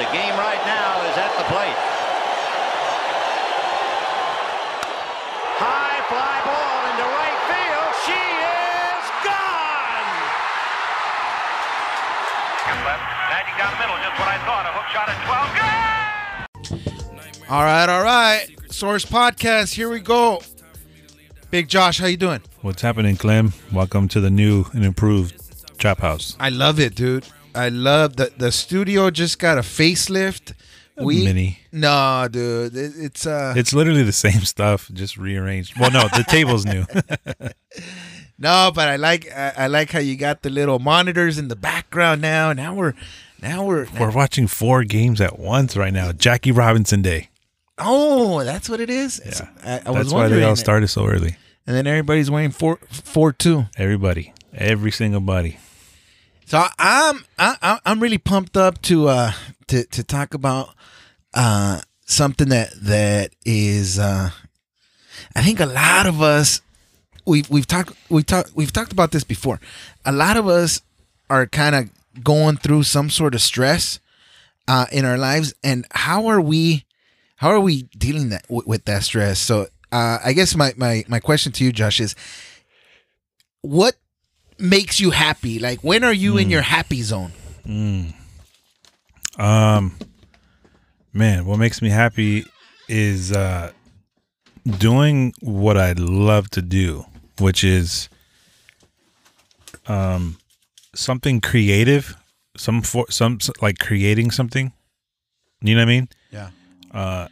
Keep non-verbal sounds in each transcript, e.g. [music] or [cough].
The game right now is at the plate. High fly ball into right field. She is gone. left, landing down the middle, just what I thought. A hook shot at 12. Good! All right, all right. Source Podcast, here we go. Big Josh, how you doing? What's happening, Clem? Welcome to the new and improved Trap House. I love it, dude. I love the the studio just got a facelift. We mini. No, dude. It, it's uh It's literally the same stuff, just rearranged. Well, no, the table's new. [laughs] no, but I like I, I like how you got the little monitors in the background now. Now we're now we're We're watching four games at once right now. Jackie Robinson Day. Oh, that's what it is. Yeah, I, I was that's why they all started so early. And then everybody's wearing four four two. Everybody, every single body. So I'm I, I'm really pumped up to uh to to talk about uh something that that is uh I think a lot of us we've we've talked we talked we've talked about this before. A lot of us are kind of going through some sort of stress uh in our lives and how are we how are we dealing that with, with that stress? So uh I guess my my my question to you Josh is what makes you happy? Like when are you in your happy zone? Um, man, what makes me happy is uh, doing what I love to do, which is um, something creative, some for some like creating something. You know what I mean? Yeah.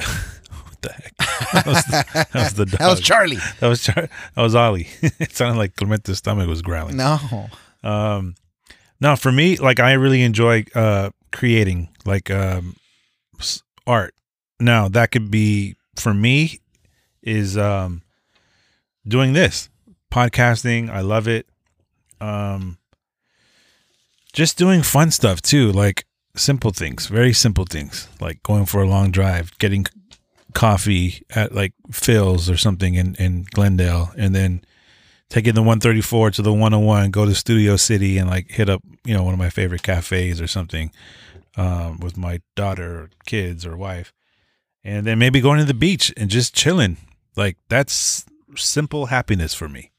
[laughs] What the heck? [laughs] That was the, that was the dog. [laughs] That was Charlie. That was Char- that was Ollie. [laughs] it sounded like Clemente's stomach was growling. No. Um, no, for me, like I really enjoy uh creating like um art. Now that could be for me is um doing this podcasting. I love it. Um, just doing fun stuff too, like simple things, very simple things, like going for a long drive, getting coffee at like Phil's or something in in Glendale, and then taking the 134 to the 101, go to Studio City and like hit up, you know, one of my favorite cafes or something um, with my daughter or kids or wife. And then maybe going to the beach and just chilling. Like that's simple happiness for me.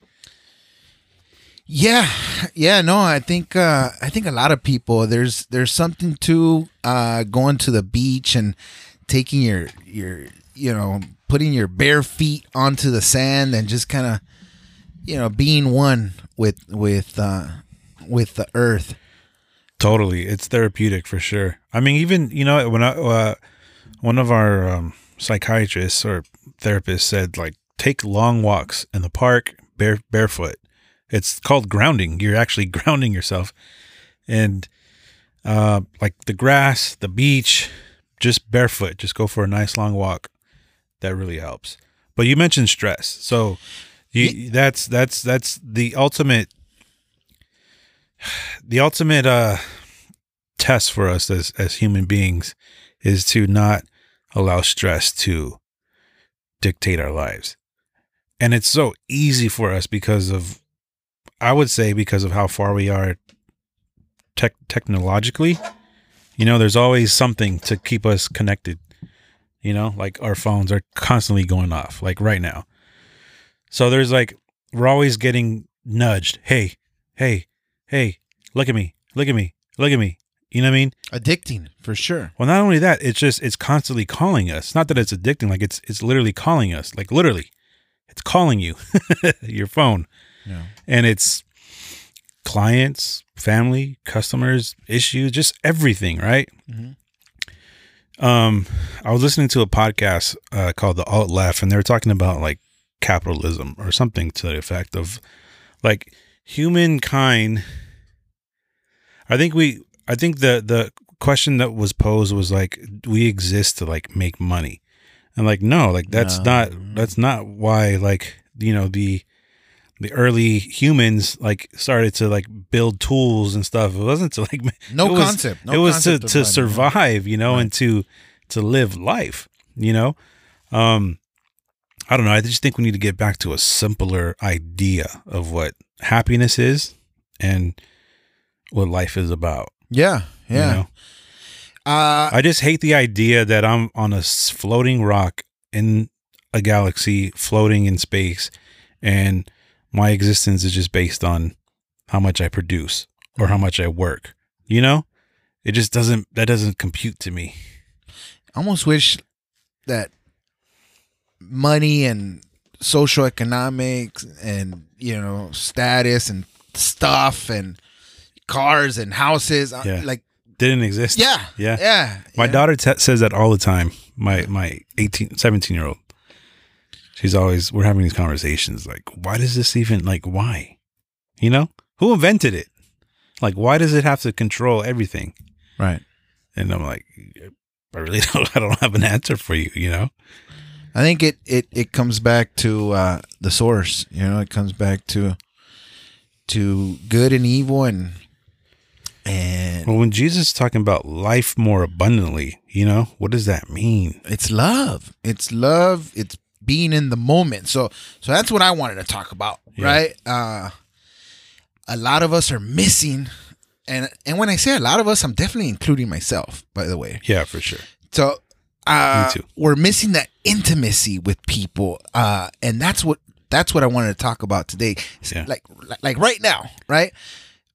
Yeah. Yeah, no, I think uh I think a lot of people there's there's something to uh going to the beach and taking your your you know, putting your bare feet onto the sand and just kind of you know, being one with with uh with the earth. Totally. It's therapeutic for sure. I mean, even, you know, when I, uh, one of our um, psychiatrists or therapists said, like, take long walks in the park bare, barefoot. It's called grounding. You're actually [laughs] grounding yourself. And, uh, like the grass, the beach, just barefoot, just go for a nice long walk. That really helps. But you mentioned stress. So you, that's, that's, that's the ultimate the ultimate uh test for us as as human beings is to not allow stress to dictate our lives. And it's so easy for us because of I would say because of how far we are tech technologically. You know, there's always something to keep us connected. You know, like our phones are constantly going off, like right now. So there's like we're always getting nudged. Hey, hey, hey, look at me, look at me, look at me. You know what I mean? Addicting for sure. Well, not only that, it's just it's constantly calling us. Not that it's addicting, like it's it's literally calling us. Like literally, it's calling you, [laughs] your phone, Yeah. and it's clients, family, customers, issues, just everything, right? Mm-hmm. Um, I was listening to a podcast uh, called The Alt Left, and they were talking about like capitalism or something to the effect of like humankind. I think we, I think the the question that was posed was like, we exist to like make money? And like, no, like that's No. not that's not why like you know the the early humans like started to like build tools and stuff. It wasn't to like [laughs] No it was- concept. No it was to to survive, you know, Right. and to to live life, you know. Um, I don't know. I just think we need to get back to a simpler idea of what happiness is and what life is about. Yeah. you Yeah. know? Uh, I just hate the idea that I'm on a s- floating rock in a galaxy, floating in space, and my existence is just based on how much I produce or how much I work. You know, it just doesn't. That doesn't compute to me. I almost wish that money and social economics and you know status and stuff and cars and houses uh, Yeah. like Didn't exist. yeah Yeah. yeah My yeah. daughter t- says that all the time. My my 18, 17 year old. She's always we're having these conversations like, why does this even like why? You know, who invented it? Like, why does it have to control everything? right And I'm like, I really [laughs] don't. I don't have an answer for you. You know? I think it it it comes back to uh the source you know it comes back to to good and evil and and Well, when Jesus is talking about life more abundantly, you know, what does that mean? it's love it's love it's being in the moment. So so that's what i wanted to talk about Yeah. right? Uh a lot of us are missing and and when i say a lot of us i'm definitely including myself by the way. Yeah, for sure. so uh we're missing that intimacy with people uh and that's what that's what i wanted to talk about today. Yeah. like like right now right?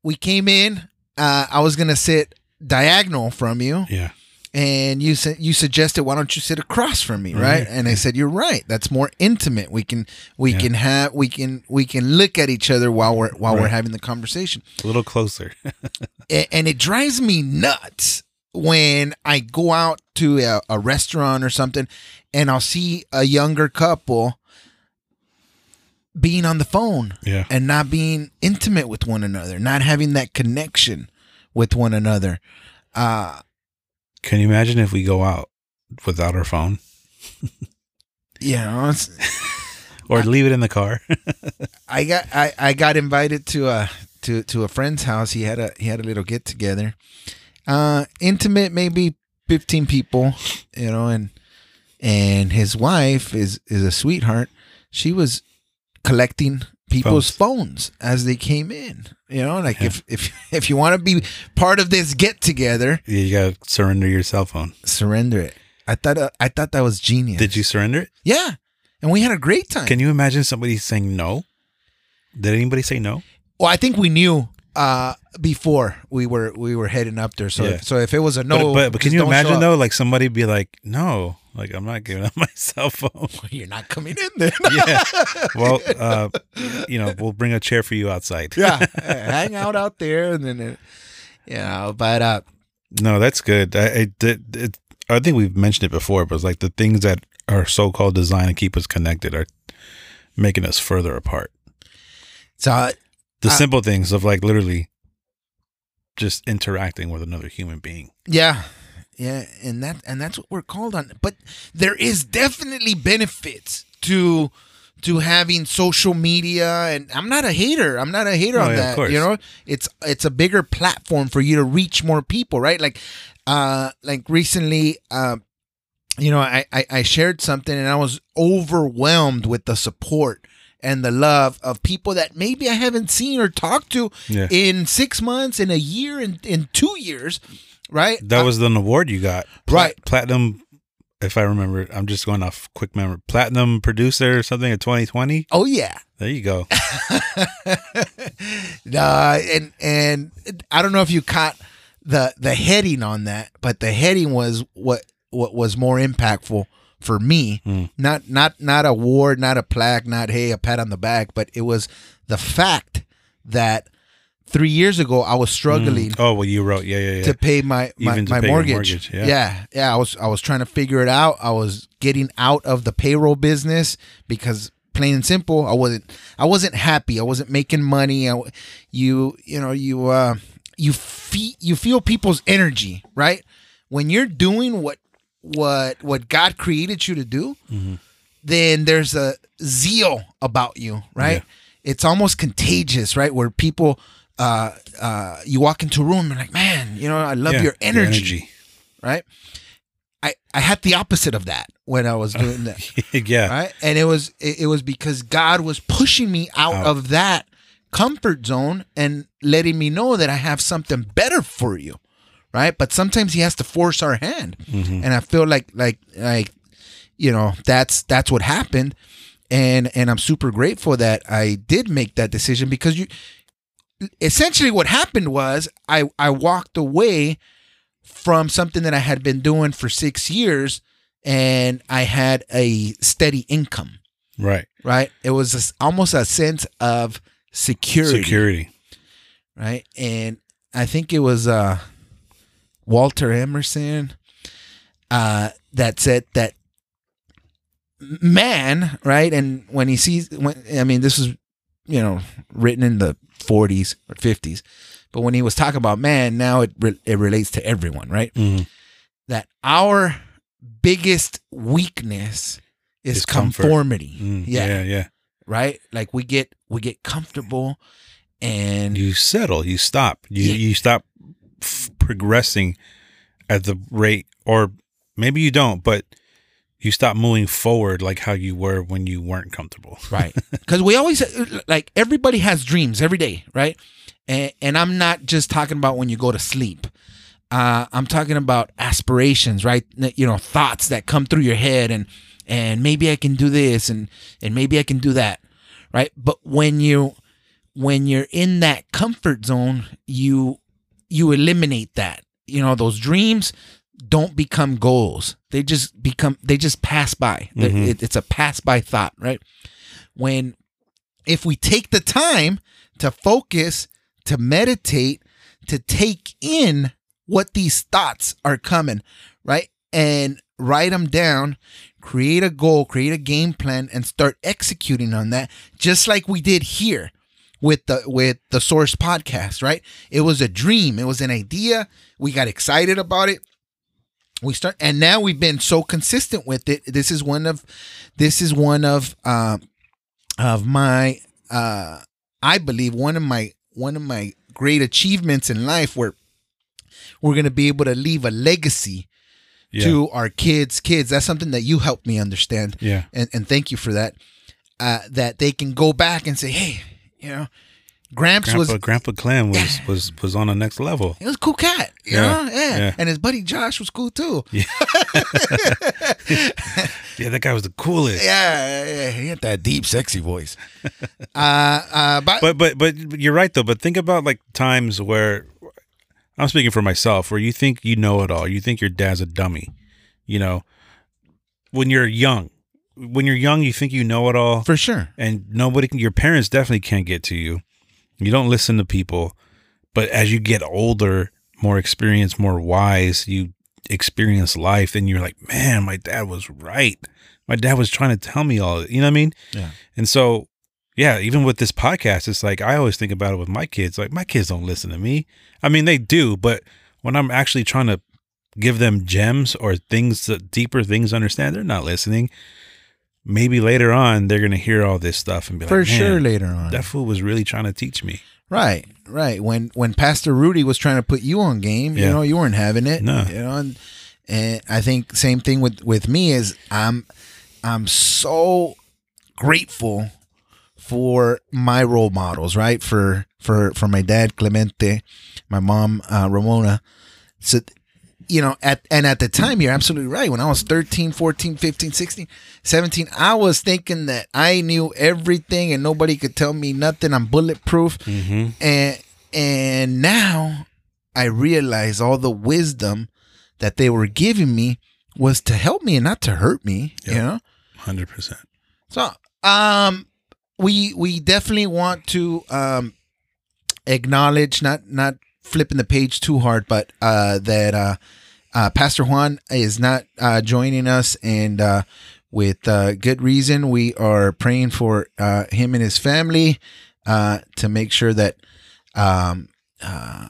We came in uh i was gonna sit diagonal from you. Yeah, and you said you suggested why don't you sit across from me? Right? Right. and i said you're right. That's more intimate. We can we Yeah. can have we can we can look at each other while we're while we're having the conversation. A little closer. [laughs] A- and it drives me nuts when i go out to a, a restaurant or something and i'll see a younger couple being on the phone yeah, and not being intimate with one another not having that connection with one another. Uh Can you imagine if we go out without our phone yeah, [laughs] or leave it in the car? [laughs] I got I, I got invited to a to to a friend's house. He had a he had a little get together. Uh intimate maybe 15 people, you know, and and his wife is is a sweetheart. She was collecting people's phones, as they came in. You know, like if if [laughs] if you want to be part of this get together, you gotta surrender your cell phone. surrender it. I thought uh, I thought that was genius. Did you surrender it? Yeah. And we had a great time. Can you imagine somebody saying no? Did anybody say no? Well, I think we knew uh, before we were we were heading up there. So Yeah. if, so if it was a no, but, but, but can you imagine though, like somebody be like, no, like I'm not giving up [laughs] my cell phone. You're not coming in then. [laughs] yeah. [laughs] Well, uh, you know, we'll bring a chair for you outside. yeah, hang out out there, and then it, you know. But uh, No, that's good. I, I did. It, I think we've mentioned it before, but it's like the things that are so-called designed to keep us connected are making us further apart. so uh, The I- simple things of like literally just interacting with another human being. yeah, yeah, and that and that's what we're called on. But there is definitely benefits to to having social media and I'm not a hater. I'm not a hater Oh, on yeah, of that. course. You know, it's it's a bigger platform for you to reach more people, right? Like uh like recently uh you know, I, I I shared something and I was overwhelmed with the support and the love of people that maybe I haven't seen or talked to Yeah. in six months, in a year, in, in two years, right? That was an award you got. Pla- Right. Platinum, if I remember, I'm just going off quick memory. Platinum producer or something in 2020. oh yeah. There you go. [laughs] uh, and and I don't know if you caught the the heading on that, but the heading was what what was more impactful for me. Hmm. Not not not a award, not a plaque, not hey a pat on the back, but it was the fact that three years ago I was struggling Oh, well, you wrote. Yeah, yeah, yeah. to pay my my, my pay mortgage. mortgage, yeah. yeah, yeah. I was I was trying to figure it out. I was getting out of the payroll business because plain and simple, I wasn't I wasn't happy. I wasn't making money. I, you you know you uh you feel you feel people's energy right when you're doing what what what God created you to do. Mm-hmm. Then there's a zeal about you, right? It's almost contagious, right? Where people uh, uh, you walk into a room and like, man, you know, I love Yeah, your energy, right? I I had the opposite of that when I was [laughs] doing that, yeah. right? And it was it, it was because God was pushing me out, Out. of that comfort zone and letting me know that I have something better for you, right? But sometimes he has to force our hand, Mm-hmm. and I feel like like like you know that's that's what happened, and and I'm super grateful that I did make that decision because you essentially what happened was I I walked away from something that I had been doing for six years, and I had a steady income. Right. Right, it was a almost a sense of security Security. right? And I think it was uh, Walter Emerson uh, that said that man, right? And when he sees, when I mean, this was you know written in the 40s or 50s, but when he was talking about man, now it re- it relates to everyone, right? Mhm. That our biggest weakness is comfort. conformity. Mm, yeah, yeah, yeah. right. Like we get we get comfortable, and You settle. You stop. You Yeah. you stop f- progressing at the rate, or maybe you don't, but you stop moving forward like how you were when you weren't comfortable. [laughs] right. Because we always like everybody has dreams every day right? And, and i'm not just talking about when you go to sleep. Uh, i'm talking about aspirations right? You know thoughts that come through your head and and maybe i can do this and and maybe i can do that right? But when you when you're in that comfort zone you you eliminate that. You know those dreams don't become goals. They just become they just pass by. Mhm. it- it's a pass by thought right? When if we take the time to focus to meditate to take in what these thoughts are coming right? And write them down create a goal create a game plan and start executing on that just like we did here with the with the source podcast right? It was a dream. It was an idea. We got excited about it we start and now we've been so consistent with it this is one of this is one of um of my uh i believe one of my one of my great achievements in life where we're going to be able to leave a legacy Yeah. to our kids kids that's something that you helped me understand Yeah. and, and thank you for that uh that they can go back and say hey you know gramps Grandpa, was Grandpa Clem was [laughs] was was on the next level. he was a cool cat, you Yeah, know? Yeah. yeah. And his buddy Josh was cool too. Yeah, [laughs] that guy was the coolest. Yeah, yeah, he had that deep, sexy voice. [laughs] uh, uh, but, But but but you're right though. But think about like times where I'm speaking for myself, where you think you know it all. You think your dad's a dummy. You know, when you're young, when you're young, you think you know it all, for sure, and nobody can. Your parents definitely can't get to you. You don't listen to people. But as you get older, more experienced, more wise, you experience life, and you're like, man, my dad was right. My dad was trying to tell me all. You know what I mean? Yeah. And so, yeah, even with this podcast, it's like I always think about it with my kids. Like my kids don't listen to me. I mean, they do, but when I'm actually trying to give them gems or things, that deeper things understand, they're not listening. Maybe later on, they're gonna hear all this stuff and be for like, for sure. Later on, that fool was really trying to teach me." right, right. When when Pastor Rudy was trying to put you on game, you know, you weren't having it. No. you know, and, and I think same thing with with me is I'm I'm so grateful for my role models, right? For for for my dad Clemente, my mom uh, Ramona. So you know, at and at the time you're absolutely right. When I was 13, 14, 15, 16, 17, I was thinking that I knew everything and nobody could tell me nothing. I'm bulletproof. Mm-hmm. And and now I realize all the wisdom that they were giving me was to help me and not to hurt me, you know? Hundred percent. So, um, we we definitely want to um acknowledge not not flipping the page too hard, but uh that uh, uh Pastor Juan is not uh joining us, and uh with uh, good reason, we are praying for uh him and his family uh to make sure that um uh.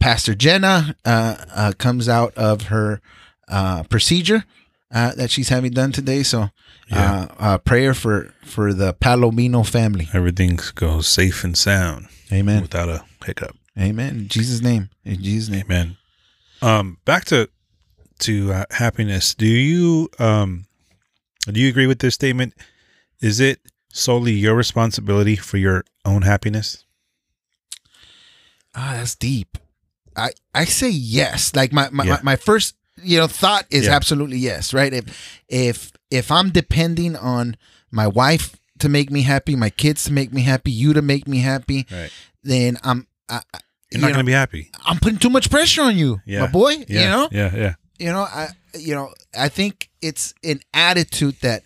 Pastor Jenna uh, uh, comes out of her uh, procedure uh, that she's having done today. So, Yeah. uh, uh, prayer for for the Palomino family. Everything goes safe and sound Amen. without a hiccup. Amen. In Jesus' name. In Jesus' name. Amen. Um, back to to uh, happiness. Do you um do you agree with this statement? Is it solely your responsibility for your own happiness? Ah, that's deep. I I say yes. Like my my, Yeah. my, my first you know thought is Yeah. absolutely yes. Right. If if if I'm depending on my wife to make me happy, my kids to make me happy, you to make me happy, Right. then I'm. I, I- You're you not know, to be happy. I'm putting too much pressure on you, Yeah. my boy. Yeah. You know, Yeah. Yeah. you know, I, you know, I think it's an attitude that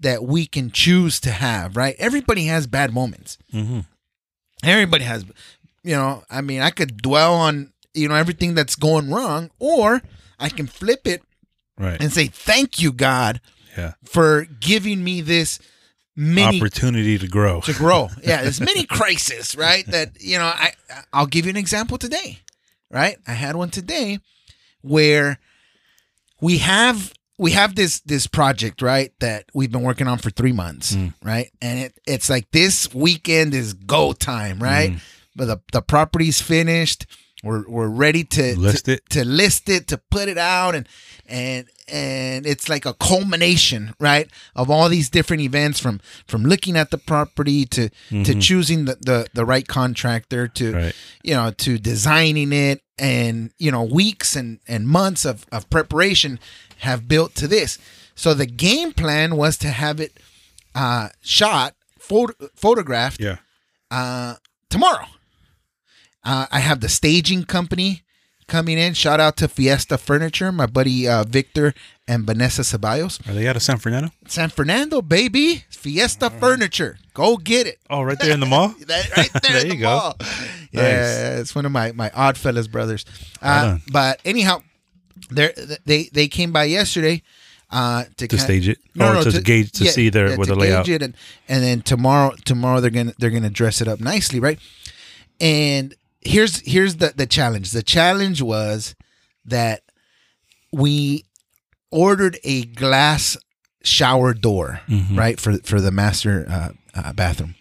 that we can choose to have. Right? Everybody has bad moments. Mm-hmm. Everybody has, you know. I mean, I could dwell on you know everything that's going wrong, or I can flip it Right. and say, "Thank you, God, Yeah. for giving me this mini Opportunity to grow. to grow. [laughs] Yeah, there's many crises, right? That you know, I I'll give you an example today, right? I had one today where we have we have this this project, right, that we've been working on for three months, Mm. right? And it it's like this weekend is go time, right? Mm. But the the property's finished. We're we're ready to List to, it. to list it to put it out and and and it's like a culmination right of all these different events from from looking at the property to to choosing the, the the right contractor to Right. you know to designing it and you know weeks and and months of of preparation have built to this so the game plan was to have it uh shot photo, photographed Yeah. uh, tomorrow. Uh, I have the staging company coming in. Shout out to Fiesta Furniture, my buddy uh, Victor and Vanessa Ceballos. Are they out of San Fernando? San Fernando, baby. Fiesta Furniture. Go get it. Oh, right there in the mall. [laughs] That right there, [laughs] There in the you go. mall. Yeah, it's one of my my Oddfellas brothers. Uh, but anyhow, they they they came by yesterday uh, to To stage it? no, Or to gauge- to see their- with the layout. it and and then tomorrow tomorrow they're gonna they're gonna dress it up nicely, right? And here's here's the the challenge. The challenge was that we ordered a glass shower door, Mhm. right for for the master uh, uh, bathroom,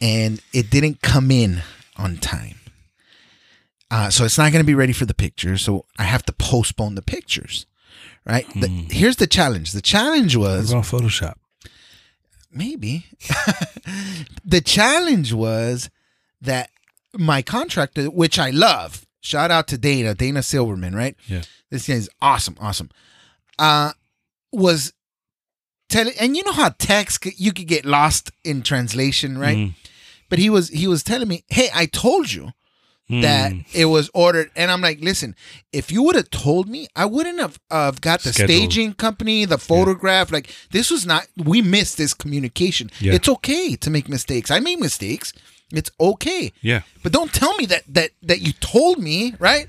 and it didn't come in on time. Uh, so it's not going to be ready for the pictures. So I have to postpone the pictures, right? The, here's the challenge. The challenge was on Photoshop. maybe [laughs] the challenge was that my contractor which i love shout out to dana dana silverman right Yeah. this guy is awesome awesome uh was telling and you know how text you could get lost in translation right Mm. but he was he was telling me hey i told you that Mm. it was ordered and i'm like listen if you would have told me i wouldn't have uh, got the Scheduled. staging company the photograph like this was not we missed this communication Yeah. it's okay to make mistakes i made mistakes it's okay Yeah. but don't tell me that that that you told me right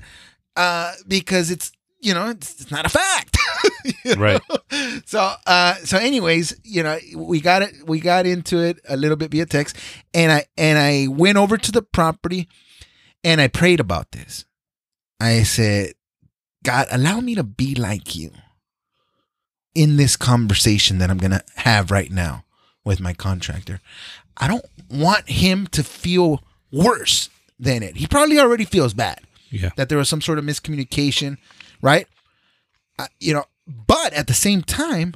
uh because it's you know it's, it's not a fact [laughs] You know? Right. so uh so anyways you know we got it we got into it a little bit via text and i and i went over to the property and i prayed about this i said god allow me to be like you in this conversation that i'm gonna have right now with my contractor i don't want him to feel worse than it he probably already feels bad Yeah. that there was some sort of miscommunication, right? Uh, you know, but at the same time,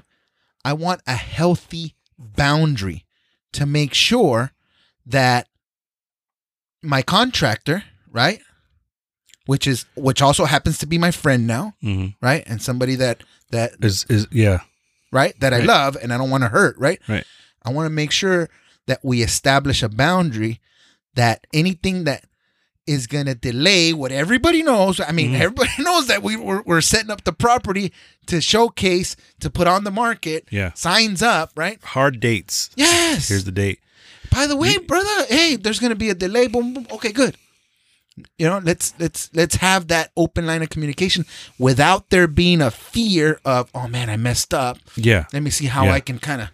I want a healthy boundary to make sure that my contractor, right, which is which also happens to be my friend now, hmm right, and somebody that that Is is yeah. right that I love and I don't want to hurt, right? Right. I want to make sure that we establish a boundary that anything that is going to delay what everybody knows. I mean, Mhm. everybody [laughs] knows that we, we're, we're setting up the property to showcase, to put on the market, Yeah. signs up, right? Hard dates. Yes. Here's the date. By the way, brother, hey, there's going to be a delay. Boom, boom. Okay, good. You know, let's let's let's have that open line of communication without there being a fear of, oh man, I messed up. Yeah. Let me see how Yeah. I can kind of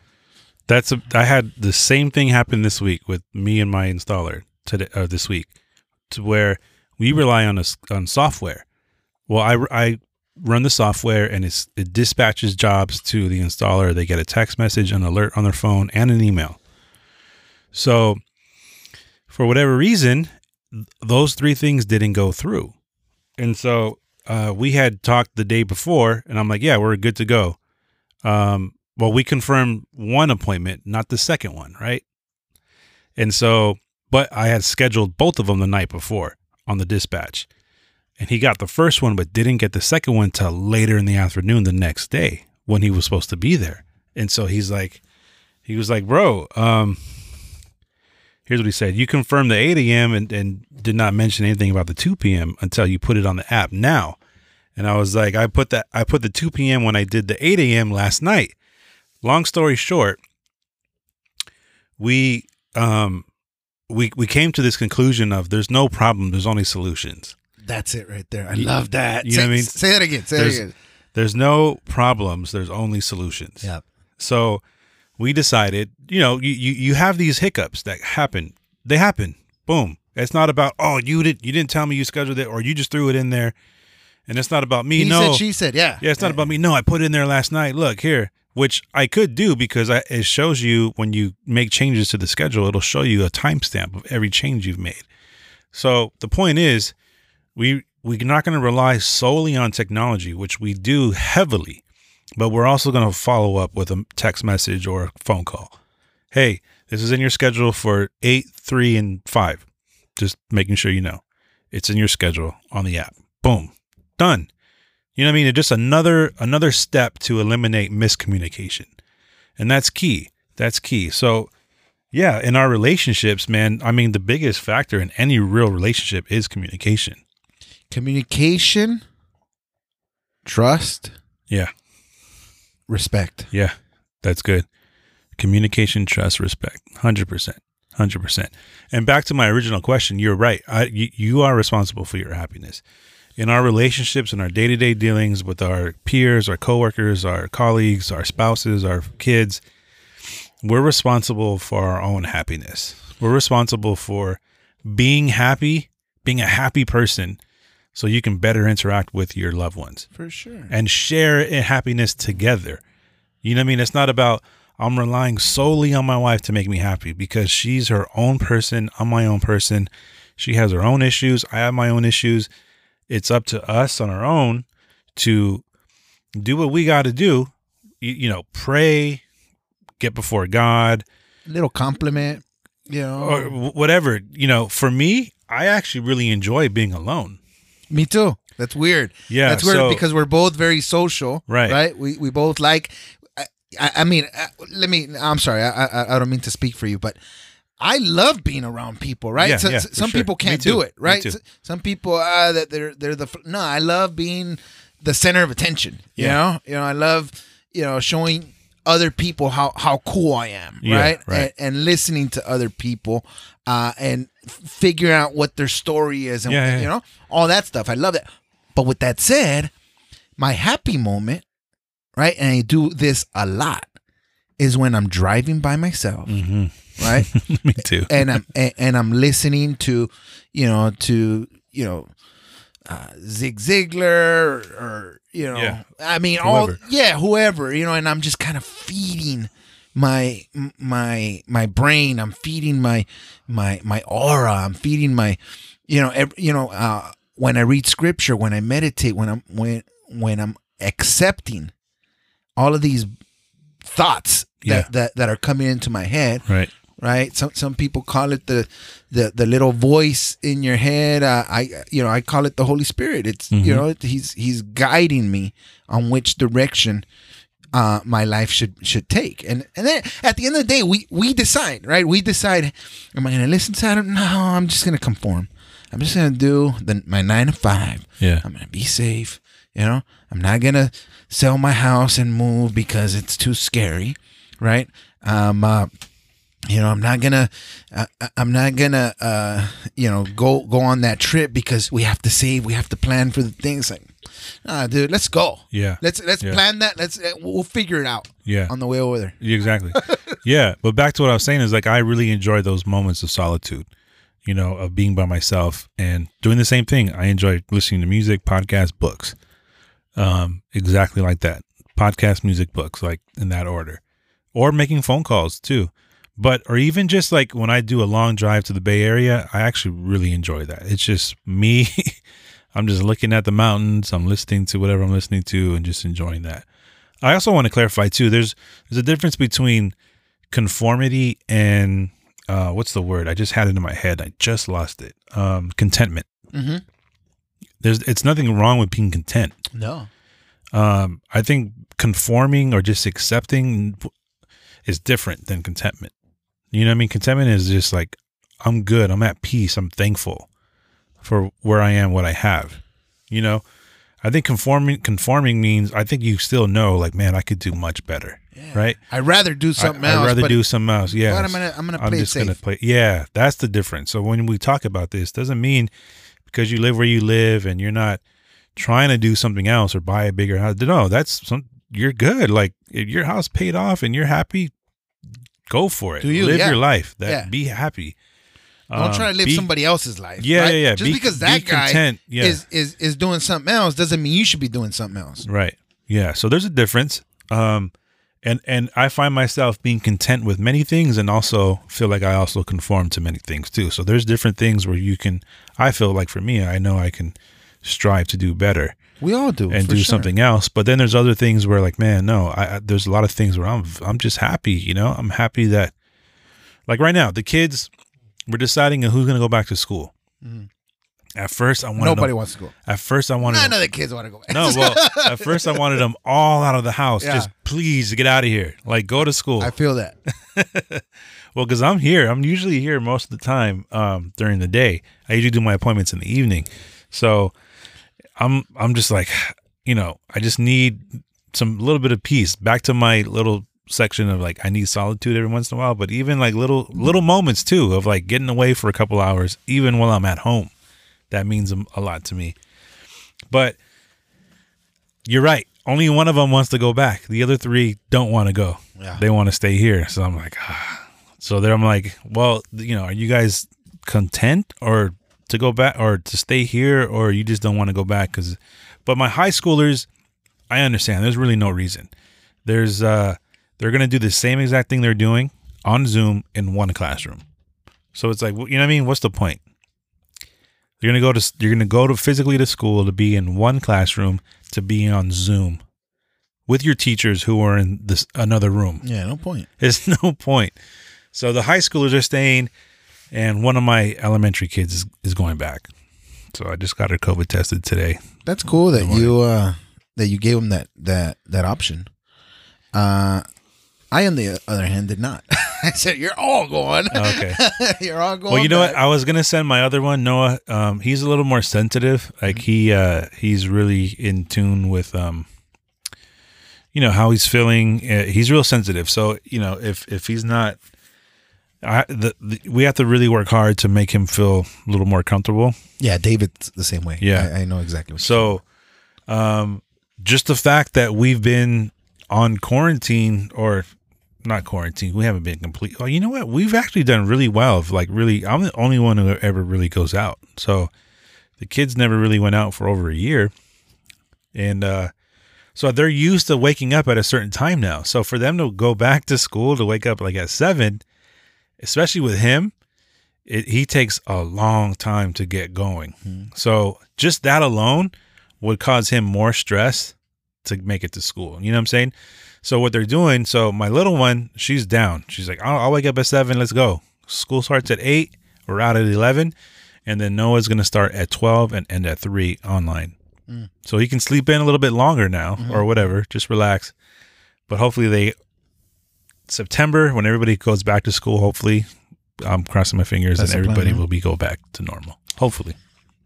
That's a, I had the same thing happen this week with me and my installer today uh, this week, to where we rely on us on software. Well, I, I run the software and it dispatches jobs to the installer. They get a text message, an alert on their phone, and an email. So, for whatever reason, those three things didn't go through, and so uh, we had talked the day before, and I'm like, "Yeah, we're good to go." Um, well, we confirmed one appointment, not the second one, right? And so, but I had scheduled both of them the night before on the dispatch. and he got the first one but didn't get the second one till later in the afternoon the next day when he was supposed to be there. And so he's like, he was like, bro, um, here's what he said. You confirmed the 8 a.m. And, and did not mention anything about the 2 p.m. until you put it on the app now. And I was like, I put that, I put the 2 p.m. when I did the 8 a.m. last night. Long story short, we, um, we, we came to this conclusion of there's no problem, there's only solutions. That's it right there. I love that. you say, know what I mean? Say that again. Say There's- that again. There's no problems, there's only solutions. Yeah. So we decided, you know, you, you, you have these hiccups that happen. They happen. Boom. It's not about, oh, you did you didn't tell me you scheduled it or you just threw it in there. And it's not about me. He no. said, she said, yeah. yeah, it's not about me. No, I put it in there last night. Look here, which I could do because I, it shows you when you make changes to the schedule, it'll show you a timestamp of every change you've made. So the point is, we we're not going to rely solely on technology, which we do heavily, but we're also going to follow up with a text message or a phone call. Hey, this is in your schedule for eight, three, and five. Just making sure you know it's in your schedule on the app. Boom, done. You know what I mean? It's just another another step to eliminate miscommunication, and that's key. That's key. So, yeah, in our relationships, man, I mean, the biggest factor in any real relationship is communication. Communication, trust, Yeah, respect. yeah, that's good. Communication, trust, respect, hundred percent, hundred percent. And back to my original question, you're right. I, you, you are responsible for your happiness in our relationships, in our day to day dealings with our peers, our coworkers, our colleagues, our spouses, our kids. We're responsible for our own happiness. We're responsible for being happy, being a happy person, so you can better interact with your loved ones For sure. and share in happiness together. You know what I mean? It's not about I'm relying solely on my wife to make me happy because she's her own person. I'm my own person. She has her own issues. I have my own issues. It's up to us on our own to do what we got to do. You, you know, pray, get before God, Little compliment, you know. or whatever. You know, for me, I actually really enjoy being alone. Me too. That's weird. Yeah, That's weird so- because we're both very social. Right. Right. We we both like. I, I, mean, uh, let me. I'm sorry. I, I I don't mean to speak for you, but I love being around people. Right. Yeah, So- yeah, some sure. people can't do it. Right. too. S- Some people uh, that they're they're the no. I love being the center of attention. You Yeah. know. You know. I love you know showing other people how how cool I am. Yeah, right. right. And, and listening to other people. Uh, and figuring out what their story is, and Yeah, you know all that stuff. I love that. But with that said, my happy moment, right? And I do this a lot, is when I'm driving by myself, hmm right? [laughs] me too. and I'm and, and I'm listening to, you know, to you know, uh, Zig Ziglar or, or you know, Yeah. I mean, all yeah, whoever, you know, and I'm just kind of feeding my my my brain. I'm feeding my my my aura. I'm feeding my, you know, ev you know, uh, when I read scripture, when I meditate, when I'm when when I'm accepting all of these thoughts Yeah. that, that that are coming into my head Right. Right? Some some people call it the the the little voice in your head. Uh, i you know i call it the holy spirit. It's you know he's he's guiding me on which direction uh my life should should take. And and then at the end of the day we we decide right? We decide am i gonna listen to him no i'm just gonna conform. I'm just gonna do the my nine to five. Yeah. i'm gonna be safe you know? I'm not gonna sell my house and move because it's too scary right? Um uh, you know i'm not gonna uh, i'm not gonna uh you know go go on that trip because we have to save we have to plan for the things like ah dude let's go Yeah. let's let's Yeah. plan that let's uh, we'll figure it out Yeah. on the way over there Exactly. [laughs] yeah. But back to what I was saying is like I really enjoy those moments of solitude, you know, of being by myself and doing the same thing. I enjoy listening to music, podcasts, books. Um, exactly like that. Podcast, music, books, like in that order. Or making phone calls too. But or even just like when I do a long drive to the Bay Area, I actually really enjoy that. It's just me. [laughs] I'm just looking at the mountains, I'm listening to whatever I'm listening to and just enjoying that. I also want to clarify too. There's there's a difference between conformity and uh, what's the word? I just had it in my head. I just lost it. Um, contentment. Mm-hmm. there's it's nothing wrong with being content. No. Um, I think conforming or just accepting is different than contentment. You know what I mean? Contentment is just like I'm good, I'm at peace, I'm thankful for where I am, what I have. You know, I think conforming conforming means I think you still know like man, I could do much better, right? I'd rather do something I, else. I'd rather do something else. Yeah, but I'm gonna- I'm gonna play it just gonna play. Yeah, that's the difference. So when we talk about this, doesn't mean because you live where you live and you're not trying to do something else or buy a bigger house. No, that's some. You're good. Like if your house paid off and you're happy, go for it. Do you? live Yeah. your life? That Yeah. be happy. Don't Um, try to live be- somebody else's life. Yeah, right? yeah, yeah. Just Be- because be that guy content, yeah. is, is is doing something else doesn't mean you should be doing something else. Right. Yeah. So there's a difference. Um, and and I find myself being content with many things, and also feel like I also conform to many things too. So there's different things where you can. I feel like for me, I know I can strive to do better We all do and do sure. something else. But then there's other things where like, man, no, I, I there's a lot of things where I'm I'm just happy. You know, I'm happy that like right now the kids we're deciding who's gonna go back to school. At first, I wanted Mm-hmm. Nobody them, wants to go. At first, I wanted None them- of the kids want to go back. no, well, [laughs] at first I wanted them all out of the house. Yeah. Just please get out of here. Like go to school. I feel that. [laughs] well, because I'm here. I'm usually here most of the time um, during the day. I usually do my appointments in the evening. So I'm I'm just like, you know, I just need some little bit of peace. Back to my little section of like I need solitude every once in a while, but even like little little moments too of like getting away for a couple hours, even while I'm at home. That means a lot to me. But you're right. Only one of them wants to go back. The other three don't want to go. Yeah. They want to stay here. So I'm like, ah. so there I'm like, well, you know, are you guys content or to go back or to stay here or you just don't want to go back? Because, but my high schoolers, I understand. There's really no reason. There's, uh, they're gonna do the same exact thing they're doing on Zoom in one classroom. So it's like, you know what I mean? What's the point? You're gonna go to you're gonna go to physically to school to be in one classroom to be on Zoom with your teachers who are in this another room. Yeah, no point. There's [laughs] no point. So the high schoolers are staying, and one of my elementary kids is, is going back. So I just got her COVID tested today. That's cool that you uh that you gave them that that that option. Uh I on the other hand did not. [laughs] I said you're all going. Okay. [laughs] you're all going. Well, you know what? I was gonna send my other one, Noah. Um, he's a little more sensitive. Like he, uh, he's really in tune with, um, you know, how he's feeling. Uh, he's real sensitive. So you know, if if he's not, I the, the we have to really work hard to make him feel a little more comfortable. Yeah, David's the same way. Yeah. I, I know exactly. So, um, just the fact that we've been on quarantine or not quarantine, we haven't been complete. Oh, you know what? We've actually done really well. Like, really, I'm the only one who ever really goes out. So, the kids never really went out for over a year, and uh, so they're used to waking up at a certain time now. So for them to go back to school to wake up like at seven, especially with him, it, he takes a long time to get going. Hmm. So just that alone would cause him more stress to make it to school. You know what I'm saying? So what they're doing, so my little one, she's down. She's like, I'll, I'll wake up at seven. Let's go. School starts at eight. We're out at 11. And then Noah's going to start at 12 and end at three online. Hmm. So he can sleep in a little bit longer now mm-hmm. or whatever. Just relax. But hopefully they, September, when everybody goes back to school, hopefully, I'm crossing my fingers That's and the plan, everybody will be go back to normal. Hopefully.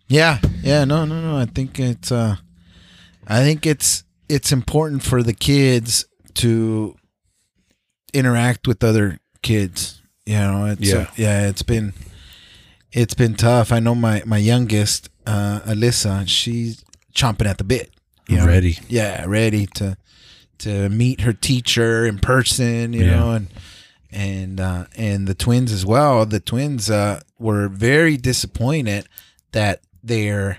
Yeah, yeah, no, no, no. I think it's uh I think it's it's important for the kids to interact with other kids. You know, it's Yeah. uh, yeah, it's been it's been tough. I know my my youngest, uh Alyssa, she's chomping at the bit. you know? Ready. Yeah, ready to to meet her teacher in person, you Yeah. know, and and uh, and the twins as well. The twins uh, were very disappointed that their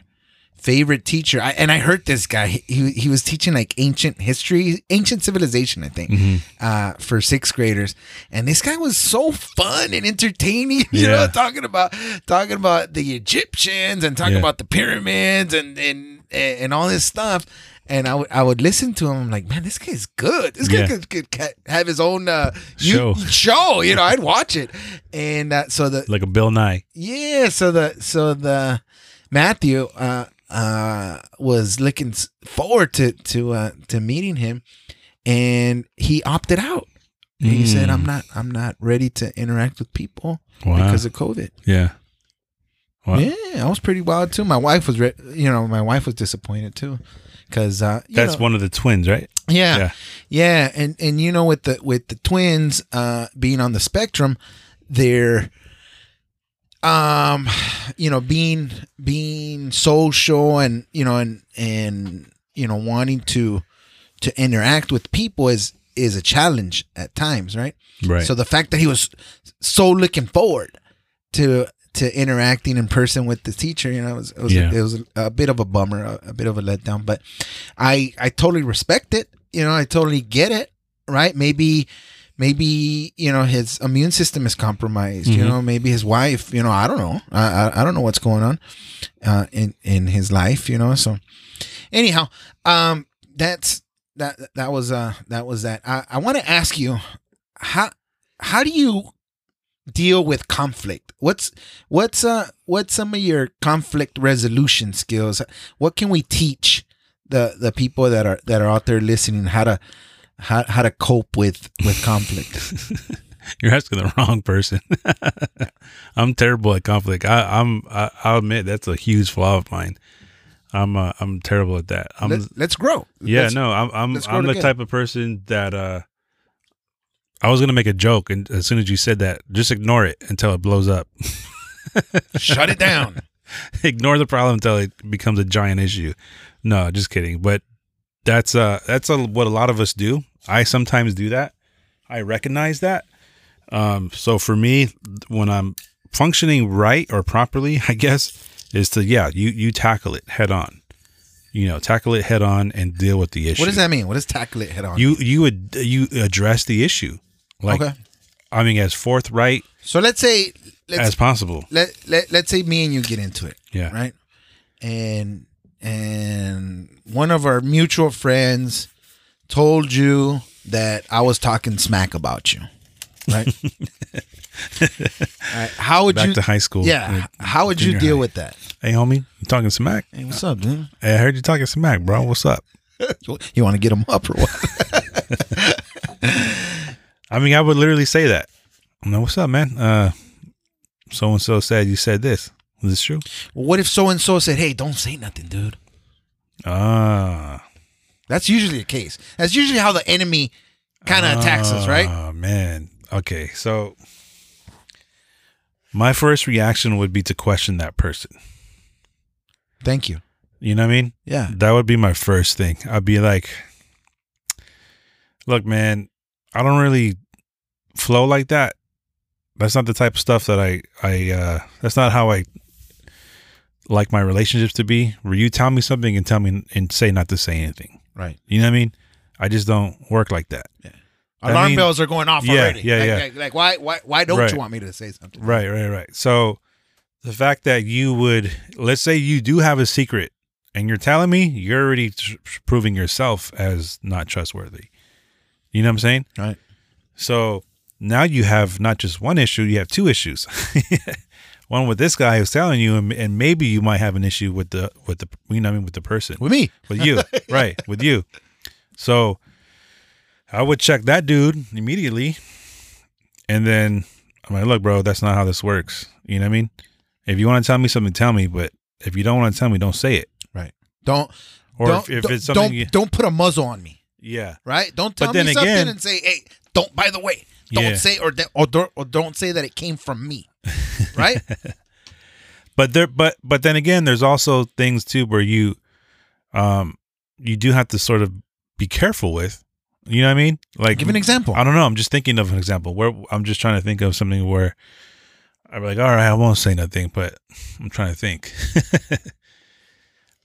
favorite teacher. I, and I heard this guy. He he was teaching like ancient history, ancient civilization, I think, uh, for sixth graders. And this guy was so fun and entertaining. [laughs] You know, talking about talking about the Egyptians and talking Yeah. about the pyramids and and and all this stuff. And I would I would listen to him. I'm like, man, this guy's good. This guy Yeah. could, could have his own uh, you- Show. show. You know, I'd watch it. And uh, so the Like a Bill Nye. yeah, so the so the Matthew, uh, uh, was looking forward to to uh, to meeting him, and he opted out. He said, Mm. "I'm not I'm not ready to interact with people Wow. because of COVID." yeah. Wow. Yeah, I was pretty wild too. My wife was, re- you know, my wife was disappointed too, because uh, That's know- one of the twins, right? yeah, Yeah. yeah, and and you know with the with the twins uh being on the spectrum, they're um you know being being social and you know and and you know wanting to to interact with people is is a challenge at times, right? Right. So the fact that he was so looking forward to to interacting in person with the teacher, you know, it was it was, Yeah. it was a bit of a bummer, a, a bit of a letdown. But I I totally respect it. You know, I totally get it. Right? Maybe maybe you know his immune system is compromised. You Mhm. know, maybe his wife. You know, I don't know. I I, I don't know what's going on uh, in in his life. You know, so anyhow, um, that's that that was uh that was that. I I want to ask you how how do you deal with conflict what's what's uh what's some of your conflict resolution skills what can we teach the the people that are that are out there listening how to how, how to cope with with conflict [laughs] You're asking the wrong person. [laughs] I'm terrible at conflict. I, I'm. I, I'll admit that's a huge flaw of mine. I'm. Uh, I'm terrible at that. I'm. let's, let's grow yeah. Let's- no. I'm. I'm. I'm the type of person that. uh I was gonna make a joke, and as soon as you said that, just ignore it until it blows up. [laughs] shut it down [laughs] ignore the problem until it becomes a giant issue. No, just kidding. But that's uh that's a, what a lot of us do. I sometimes do that. I recognize that. Um, so for me, when I'm functioning right or properly, [laughs] I guess, is to yeah, you you tackle it head on. You know, tackle it head on and deal with the issue. what does that mean what does tackle it head on You you would you address the issue, like okay I mean, as forthright so let's say let's as possible. let, let let's say me and you get into it Yeah. right and and one of our mutual friends told you that I was talking smack about you, right? [laughs] Right. How would you Back you? to high school. Yeah. Like, How would you deal high. with that? Hey, homie, you talking smack? Hey, what's up, dude? Hey, I heard you talking smack, bro. What's up? [laughs] You, you want to get him up or what? [laughs] I mean, I would literally say that. I'm like, what's up, man? Uh, so and so said you said this. Is this true? Well, what if so and so said, "Hey, don't say nothing, dude"? Ah, That's usually the case. That's usually how the enemy kind of attacks us, right? Oh man. Okay, so my first reaction would be to question that person. Thank you. You know what I mean? Yeah. That would be my first thing. I'd be like, look, man, I don't really flow like that. That's not the type of stuff that I, I, uh, that's not how I like my relationships to be. Where you tell me something and tell me and say not to say anything. Right. You know what I mean? I just don't work like that. I Alarm mean- bells are going off Yeah, already. yeah, like, yeah. Like, like, why, why, why don't Right. you want me to say something? Right, right, right. So the fact that you would, let's say you do have a secret and you're telling me, you're already tr- proving yourself as not trustworthy. You know what I'm saying? Right. So now you have not just one issue, you have two issues. [laughs] one with this guy who's telling you, and, and maybe you might have an issue with the, with the, you know what I mean, with the person With me. with you, [laughs] right? With you. So I would check that dude immediately, and then I'm like, "Look, bro, that's not how this works." You know what I mean? If you want to tell me something, tell me. But if you don't want to tell me, don't say it. Right. Don't. Or don't, if, if don't- it's something, don't, you, don't put a muzzle on me. Yeah, Right. Don't tell me something again- and say, "Hey, don't." By the way, don't Yeah. say or, or don't or don't say that it came from me. [laughs] Right. but there, but but then again, there's also things too where you, um, you do have to sort of be careful with. You know what I mean? Like, Give an example. I don't know. I'm just thinking of an example where I'm just trying to think of something where I'm like, all right, I won't say nothing, but I'm trying to think. [laughs]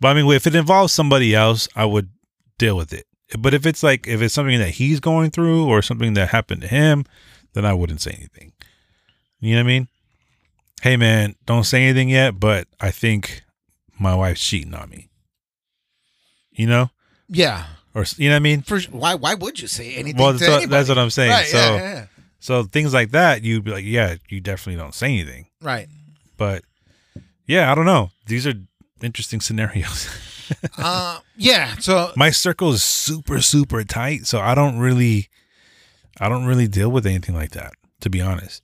but I mean, if it involves somebody else, I would deal with it. But if it's like, if it's something that he's going through or something that happened to him, then I wouldn't say anything. You know what I mean? Hey, man, don't say anything yet, but I think my wife's cheating on me. You know? Yeah. Or, you know what I mean? For why? Why would you say anything? Well, to that's what, that's what I'm saying. Right. so, yeah, yeah. so things like that, you'd be like, yeah, you definitely don't say anything. Right. But yeah, I don't know. These are interesting [laughs] scenarios. Uh, yeah. So My circle is super super tight, so I don't really, I don't really deal with anything like that. To be honest.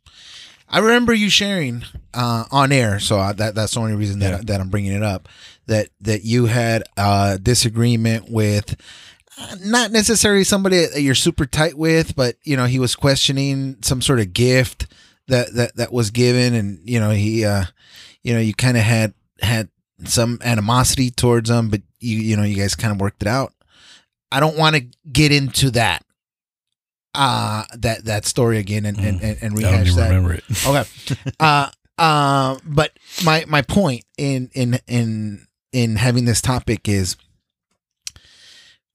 I remember you sharing uh, on air, so I, that that's the only reason that Yeah. that I'm bringing it up. That that you had a disagreement with, uh, not necessarily somebody that you're super tight with, but you know he was questioning some sort of gift that that that was given, and you know he, uh, you know you kind of had had some animosity towards them, but you you know you guys kind of worked it out. I don't want to get into that. Uh that that story again and and, and, and Mm. I don't rehash that. remember it. [laughs] Okay. uh, uh, but my my point in in in in having this topic is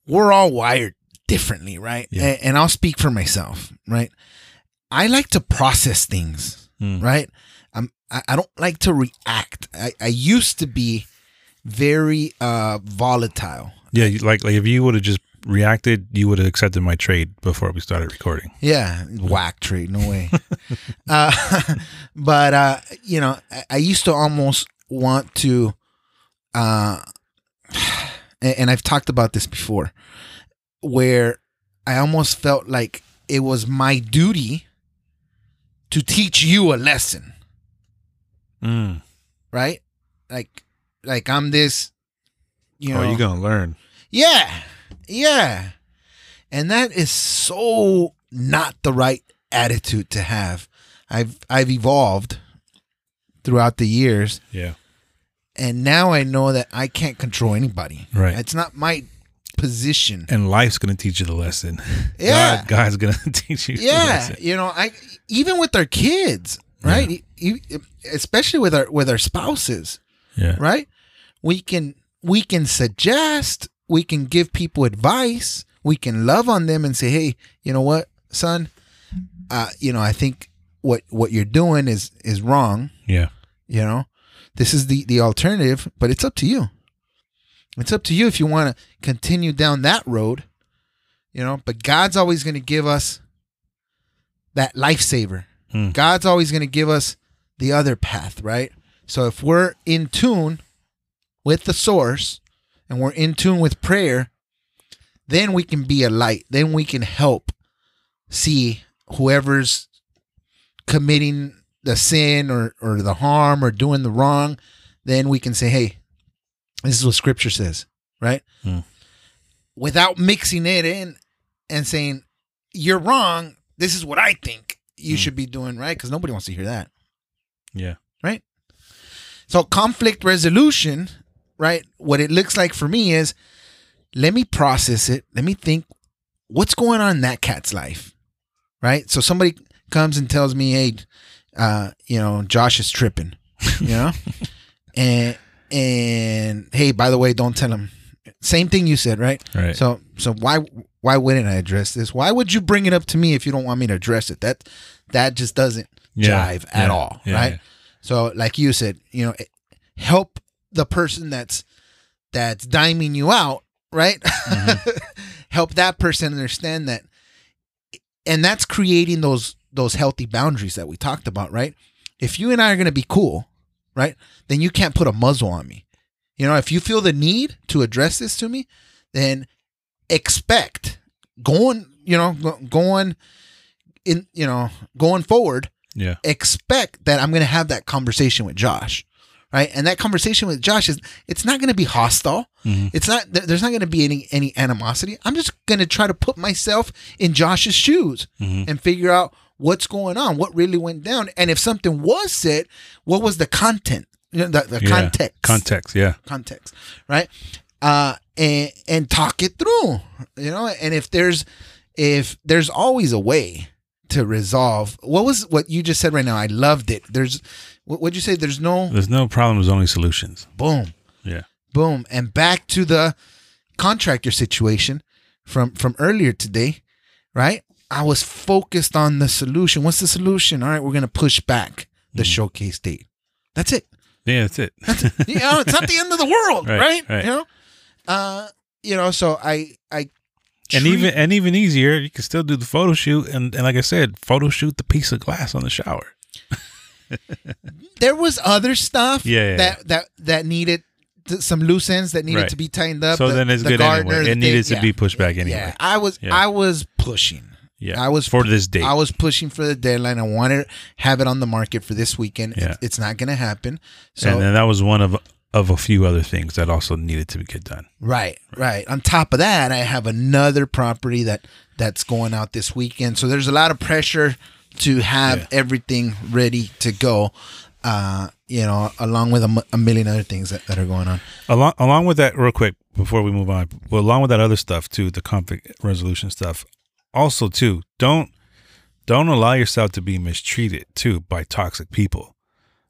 we're all wired differently, right? Yeah. And, and I'll speak for myself, right? I like to process things, Mm. right? I, I don't like to react. I, I used to be very uh volatile. Yeah, like like if you would have just reacted, you would have accepted my trade before we started recording. Yeah, whack trade, no way. [laughs] uh, [laughs] but uh, you know, I, I used to almost want to, uh, [sighs] and, and I've talked about this before, where I almost felt like it was my duty to teach you a lesson, Mm. right? Like, like I'm this, you know, oh, you gonna learn? Yeah. Yeah. And that is so not the right attitude to have. I've I've evolved throughout the years Yeah, and now I know that I can't control anybody. Right. It's not my position. and life's gonna teach you the lesson. [laughs] Yeah. God, God's gonna [laughs] teach you. the Yeah, you know, I even with our kids, right? E- e- Especially with our with our spouses. yeah, right? We can we can suggest, we can give people advice, we can love on them and say, "Hey, you know what, son? Uh, you know, I think what what you're doing is is wrong. yeah, You know, this is the the alternative, but it's up to you. It's up to you if you want to continue down that road. You know, but God's always going to give us that lifesaver. Hmm. God's always going to give us the other path, right? So if we're in tune with the source and we're in tune with prayer, then we can be a light. Then we can help see whoever's committing the sin or, or the harm or doing the wrong. Then we can say, hey, this is what scripture says, right? Hmm. Without mixing it in and saying, you're wrong. This is what I think you Hmm. should be doing, right? Because nobody wants to hear that. Yeah, Right. So conflict resolution, right? What it looks like for me is let me process it. Let me think what's going on in that cat's life. Right? So somebody comes and tells me, "Hey, uh, you know, Josh is tripping." You know? [laughs] and and hey, by the way, don't tell him. Same thing you said, right? right. So so why why wouldn't I address this? Why would you bring it up to me if you don't want me to address it? That that just doesn't Yeah, jive at yeah, all, right? So like you said, you know, help the person that's that's diming you out, right? Mm-hmm. [laughs] help that person understand that and that's creating those those healthy boundaries that we talked about, right? If you and I are going to be cool, right? Then you can't put a muzzle on me. You know, if you feel the need to address this to me, then expect going, you know, going in, you know, going forward, yeah, expect that I'm going to have that conversation with Josh, right? And that conversation with Josh is it's not going to be hostile. Mhm. It's not there's not going to be any any animosity. I'm just going to try to put myself in Josh's shoes Mhm. and figure out what's going on, what really went down, and if something was said, what was the content, you know, the, the yeah. context, context. Yeah, context, right? Uh, and and talk it through, you know. And if there's if there's always a way to resolve, what was what you just said right now? I loved it. There's what would you say? There's no there's no problems, only solutions. boom, Yeah, boom, and back to the contractor situation from from earlier today, right? I was focused on the solution. What's the solution? All right, we're gonna push back the showcase date. That's it. yeah, that's it. [laughs] you know, it's not the end of the world, right? Right, right. You know, uh, you know. So I, I, and even and even easier, you can still do the photo shoot, and, and like I said, photo shoot the piece of glass on the shower. [laughs] there was other stuff Yeah, yeah, that that that needed th- some loose ends that needed Right. to be tightened up. So the- then it's the good gardener, anyway. It needed thing- to be pushed back Yeah, anyway. I was Yeah. I was pushing. Yeah. I was for this date. I was pushing for the deadline. I wanted to have it on the market for this weekend. Yeah. It's, it's not going to happen. So and then that was one of of a few other things that also needed to get done. Right, right. On top of that, I have another property that that's going out this weekend. So there's a lot of pressure to have Yeah. everything ready to go. Uh, you know, along with a, m- a million other things that, that are going on. Along along with that, real quick before we move on, well, along with that other stuff too, the conflict resolution stuff. Also, too, don't don't allow yourself to be mistreated too by toxic people.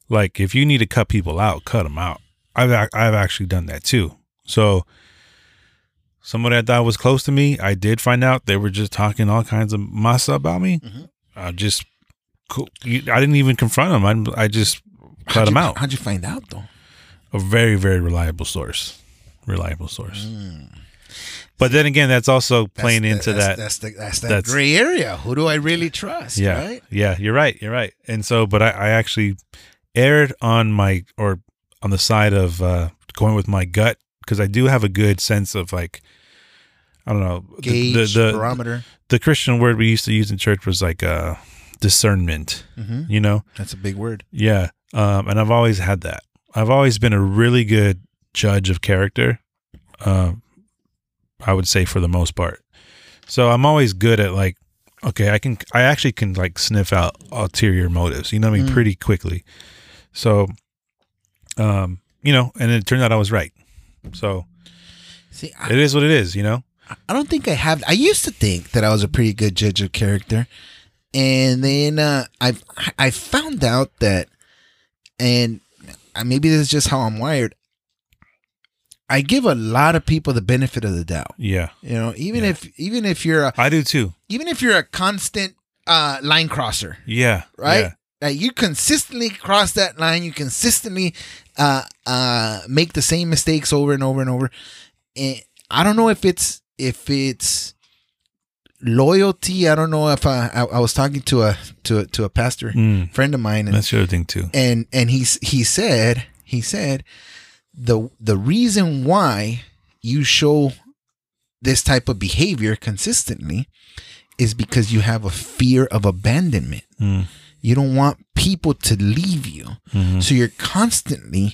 Like if you need to cut people out, cut them out. I've I've actually done that too. So somebody I thought was close to me, I did find out they were just talking all kinds of massa about me. I just I didn't even confront them. I I just cut How'd them you- out How'd you find out though? a very very reliable source reliable source but then again that's also playing Mm. That's into the- that That's, that's the that's that that's- gray area. Who do I really trust? yeah Right? yeah you're right you're right and so but I, I actually erred on my or on the side of uh going with my gut because i do have a good sense of like i don't know Gauge, the, the, barometer. the christian word we used to use in church was like uh discernment hmm you know That's a big word. Yeah. Um, and I've always had that. I've always been a really good judge of character. Um, I would say for the most part. So I'm always good at like, okay, I can, I actually can like sniff out ulterior motives, you know what I mean, Mm. pretty quickly. So, um, you know, and it turned out I was right. So See, I, it is what it is, you know? I don't think I have. I used to think that I was a pretty good judge of character, and then uh, I I found out that, and uh, maybe this is just how I'm wired. I give a lot of people the benefit of the doubt. Yeah. You know, even Yeah. if even if you're a I do too. even if you're a constant uh, line crosser, Yeah. right? Yeah. Like you consistently cross that line. You consistently uh, uh, make the same mistakes over and over and over. And I don't know if it's if it's loyalty. I don't know if I I, I was talking to a to a, to a pastor Mm, friend of mine, and that's the other thing too. and and he's he said he said the the reason why you show this type of behavior consistently is because you have a fear of abandonment. Mm, You don't want people to leave you. mhm. So you're constantly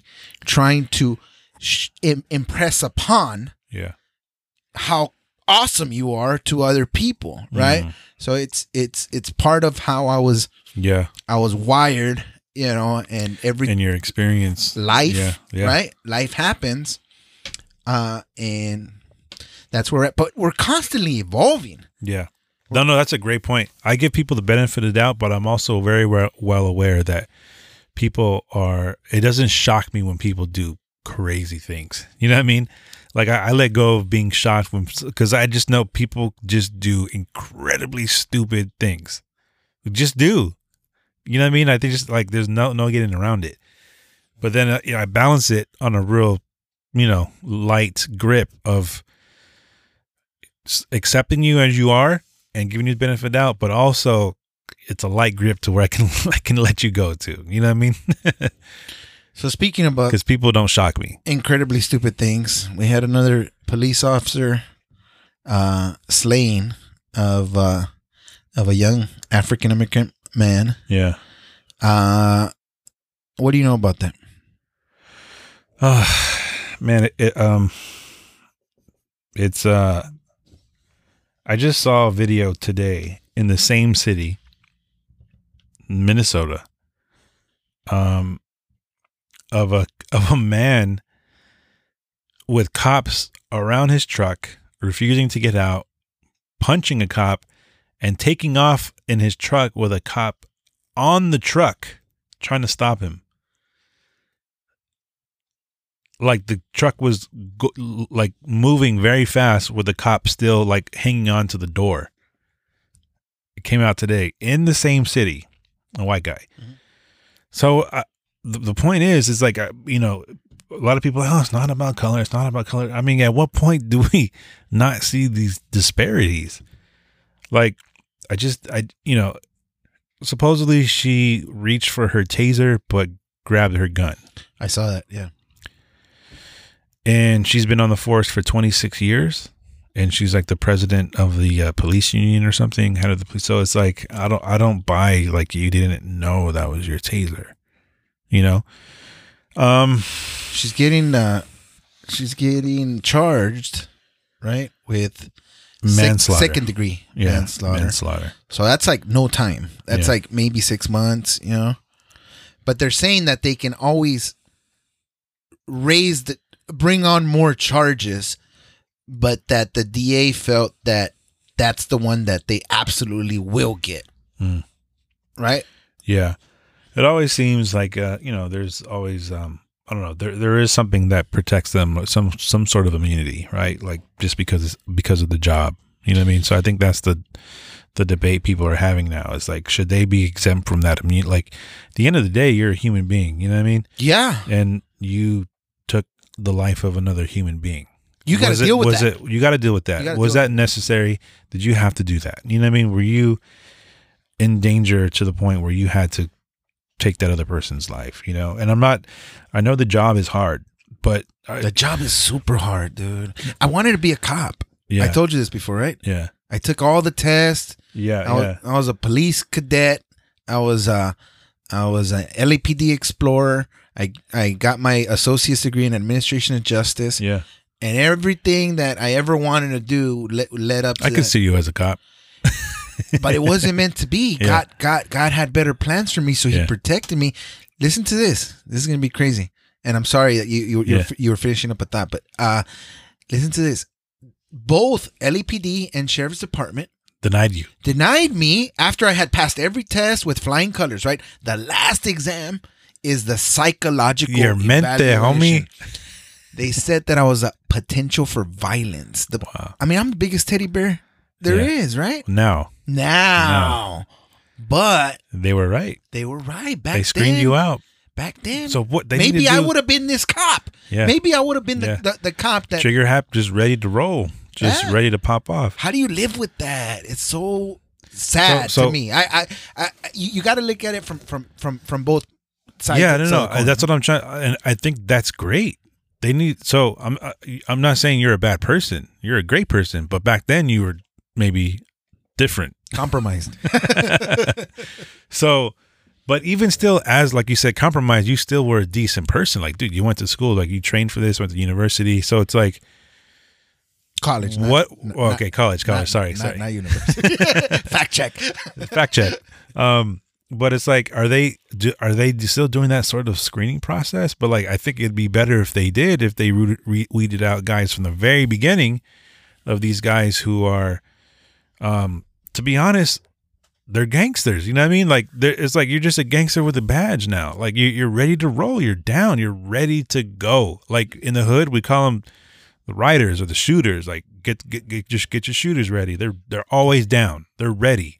trying to sh- im- impress upon Yeah. how awesome you are to other people, right? Mhm. So it's it's it's part of how I was Yeah. I was wired, you know, and every and your experience. life, Yeah, yeah. right? Life happens, uh, and that's where. It, but we're constantly evolving. Yeah. No, no, that's a great point. I give people the benefit of the doubt, but I'm also very well, aware that people are, it doesn't shock me when people do crazy things. You know what I mean? Like I, I let go of being shocked when, because I just know people just do incredibly stupid things. Just do. You know what I mean? I think just like there's no, no getting around it. But then uh, you know, I balance it on a real, you know, light grip of accepting you as you are and giving you the benefit of the doubt, but also it's a light grip to where I can [laughs] I can let you go to. You know what I mean? [laughs] So speaking about Because people don't shock me. incredibly stupid things, we had another police officer uh, slaying of uh, of a young African American man. Yeah. Uh, what do you know about that? Oh, man, it, it um, it's uh, I just saw a video today in the same city, Minnesota, um, of a [laughs] of a man with cops around his truck, refusing to get out, punching a cop, and taking off in his truck with a cop on the truck, trying to stop him like the truck was go- like moving very fast with the cop still like hanging on to the door. It came out today in the same city, a white guy. So uh, the, the point is, is like, uh, you know, a lot of people, oh, it's not about color. It's not about color. I mean, at what point do we [laughs] not see these disparities? Like, I just, I, you know, supposedly she reached for her taser, but grabbed her gun. I saw that. Yeah. And she's been on the force for 26 years and she's like the president of the uh, police union or something head of the police so it's like i don't i don't buy like you didn't know that was your taser you know um She's getting uh she's getting charged, right, with sec- manslaughter second degree yeah manslaughter. manslaughter So that's like no time. That's Yeah. like maybe six months, you know. But they're saying that they can always raise the bring on more charges, but that the DA felt that that's the one that they absolutely will get. Hmm. Right? Yeah. It always seems like uh, you know, there's always um I don't know, there there is something that protects them some some sort of immunity, right? Like just because because of the job. You know what I mean? So I think that's the the debate people are having now is like should they be exempt from that immunity? Like at the end of the day, you're a human being, you know what I mean? Yeah. And you the life of another human being. You got to Was it- deal with was that. it you got to deal with that was that necessary did you have to do that you know what i mean were you in danger to the point where you had to take that other person's life you know and i'm not i know the job is hard but I, The job is super hard, dude. I wanted to be a cop. yeah I told you this before, right? yeah I took all the tests. yeah I was, yeah I was a police cadet. I was a, I was an LAPD explorer. I I got my associate's degree in administration of justice, yeah and everything that I ever wanted to do led, led up to i could that. see you as a cop [laughs] but it wasn't meant to be. [laughs] Yeah. God, God, God had better plans for me, so He Yeah. protected me. Listen to this. This is gonna be crazy, and I'm sorry that you you you, Yeah. you were finishing up a thought, but uh, listen to this. Both LAPD and Sheriff's Department denied you denied me after I had passed every test with flying colors. Right, the last exam is the psychological. Your mente, evaluation. homie. They said that I was a potential for violence. The, Wow. I mean, I'm the biggest teddy bear there is, Yeah. right? now Now, but they were right they were right back. they screened then, you out back then. so what they maybe I would have been this cop. Yeah. Maybe I would have been the, Yeah. the, the cop that. trigger hap just ready to roll just Yeah. ready to pop off How do you live with that? It's so sad So- so- to me. I, I, I you, you got to look at it from from from from both sides. yeah, no, no, coin. that's what I'm trying, and I think that's great. They need so I'm I'm not saying you're a bad person. You're a great person, but back then you were maybe different. compromised. [laughs] [laughs] So, but even still, as like you said, compromised, you still were a decent person. Like, dude, you went to school, like you trained for this, went to university. So it's like, college. what? n- oh, okay, college, college. not- sorry, not, sorry. Not university. [laughs] Fact check. Fact check. Um, but it's like, are they do, are they still doing that sort of screening process? But like, I think it'd be better if they did, if they rooted, re- weeded out guys from the very beginning of these guys who are, um, to be honest, they're gangsters. You know what I mean? Like, it's like you're just a gangster with a badge now. Like you, you're ready to roll. You're down. You're ready to go. Like in the hood, we call them the riders or the shooters. Like get get, get just get your shooters ready. They're they're always down. They're ready.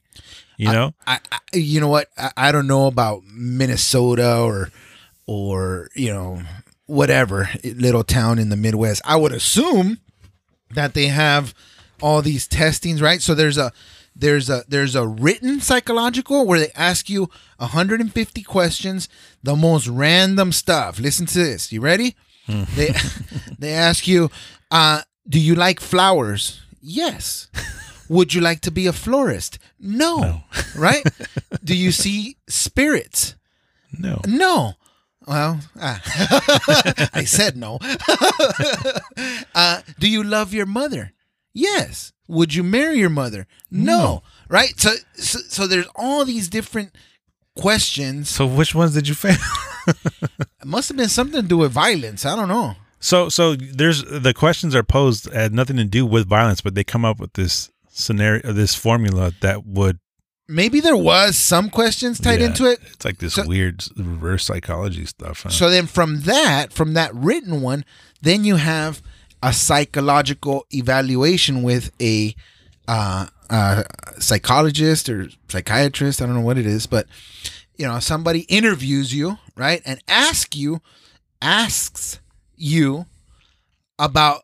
You know? I, I you know what? I, I don't know about Minnesota or or you know whatever little town in the Midwest. I would assume that they have all these testings, right? So there's a there's a there's a written psychological where they ask you 150 questions, the most random stuff. Listen to this. You ready? they [laughs] they ask you, uh, do you like flowers? Yes. [laughs] Would you like to be a florist? No. [laughs] Right? Do you see spirits? no. No. Well, ah. [laughs] I said no. [laughs] uh, do you love your mother? Yes. Would you marry your mother? No. Right? So, so so there's all these different questions. So which ones did you fail? It must have been something to do with violence. I don't know. So so there's the questions are posed had nothing to do with violence, but they come up with this scenario, this formula that would Maybe there was some questions tied Yeah, into it. It's like this So- weird reverse psychology stuff. huh? So then from that, from that written one, then you have a psychological evaluation with a uh, uh, psychologist or psychiatrist. I don't know what it is, but you know, somebody interviews you, right, and asks you, asks you about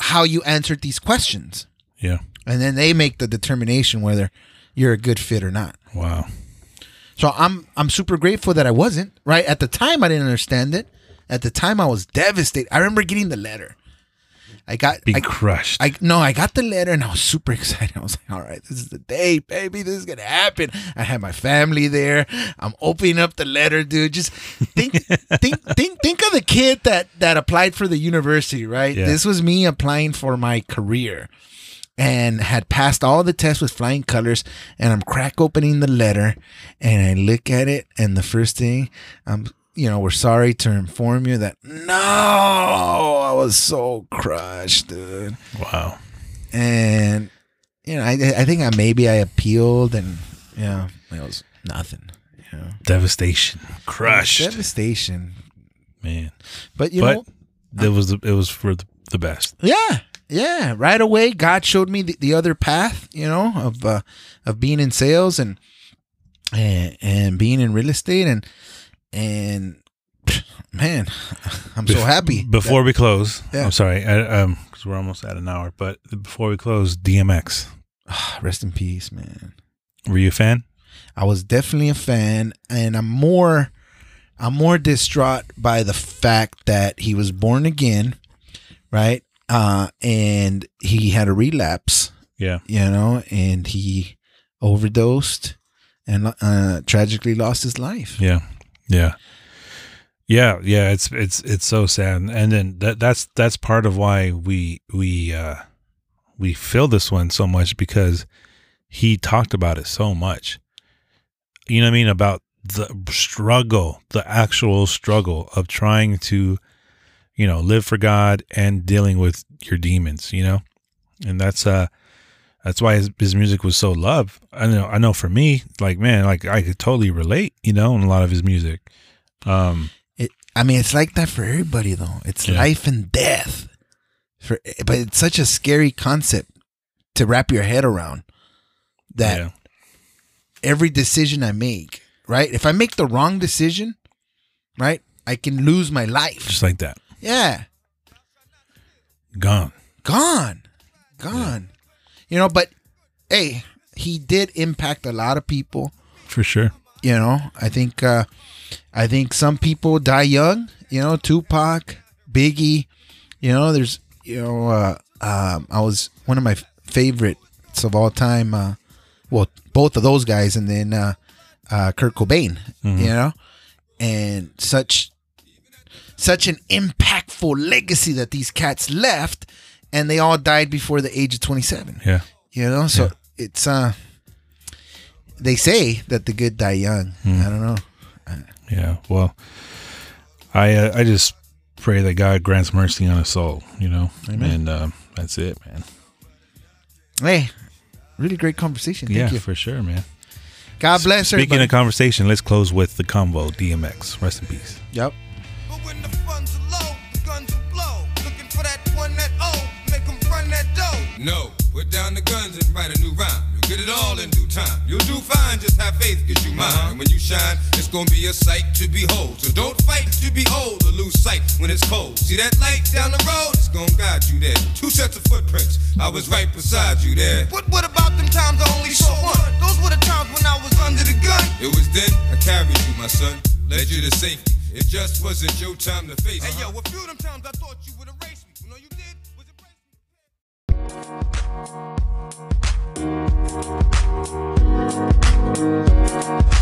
how you answered these questions, yeah. And then they make the determination whether you're a good fit or not. Wow. So I'm I'm super grateful that I wasn't right at the time. I didn't understand it. at the time I was devastated. I remember getting the letter. I got Be I, crushed. I no, I got the letter and I was super [laughs] excited. I was like, all right, this is the day, baby. This is gonna happen. I had my family there. I'm opening up the letter, dude. Just think [laughs] think think think of the kid that that applied for the university, right? Yeah. This was me applying for my career and had passed all the tests with flying colors and I'm crack opening the letter and I look at it and the first thing I'm you know, we're sorry to inform you that no, I was so crushed, dude. wow. And you know, I I think I maybe I appealed and you know, it was nothing. You know. Devastation. Crushed. Devastation. Man. But you but know, it was the, it was for the, the best. Yeah, yeah. Right away, God showed me the, the other path. You know, of uh, of being in sales and and and being in real estate and and [sighs] man, [laughs] I'm so happy. Before we close, Yeah. I'm sorry, I, um, because we're almost at an hour. But before we close, DMX, [sighs] rest in peace, man. were you a fan? I was definitely a fan, and I'm more I'm more distraught by the fact that he was born again, right? Uh, and he had a relapse. Yeah. you know, and he overdosed and uh, tragically lost his life. Yeah, yeah, yeah, yeah. It's it's it's so sad, and then that that's that's part of why we we uh we feel this one so much because he talked about it so much. You know what I mean about the struggle, the actual struggle of trying to, you know, live for God and dealing with your demons. You know, and that's uh that's why his, his music was so loved. I know, I know for me, like, man, like I could totally relate, you know, in a lot of his music. Um, It, I mean, it's like that for everybody, though. It's Yeah. life and death. For, but it's such a scary concept to wrap your head around. That yeah, every decision I make, right? If I make the wrong decision, right, I can lose my life. just like that, Yeah, gone. gone, gone. You know, but hey, he did impact a lot of people. For sure. you know i think uh i think some people die young you know tupac biggie you know there's you know uh um i was one of my favorites of all time uh well both of those guys and then uh uh kurt cobain you know and such such an impactful legacy that these cats left and they all died before the age of 27 Yeah. you know so Yeah. it's uh they say that the good die young Hmm. i don't know Yeah. Well, I, uh, I just pray that God grants mercy on his soul, you know, Amen. and, um, that's it, man. hey really great conversation thank yeah, you for sure, man. god bless Speaking everybody of conversation, let's close with the combo DMX. Rest in peace. yep when the funds are low, the guns will blow. Looking for that one that oh, make 'em run that dough. No, put down the guns and write a new rhyme. You'll get it all in due time. You'll do fine, just have faith, cause you mine. And when you shine, it's gonna be a sight to behold. So don't fight to be old or lose sight when it's cold. See that light down the road? It's gonna guide you there. Two sets of footprints. I was right beside you there. But what about them times I only saw one? Those were the times when I was under the gun. It was then I carried you, my son. Led you to safety. It just wasn't your time to face. Hey yo, a few of them times I thought you would erase me. You know you did was erase me.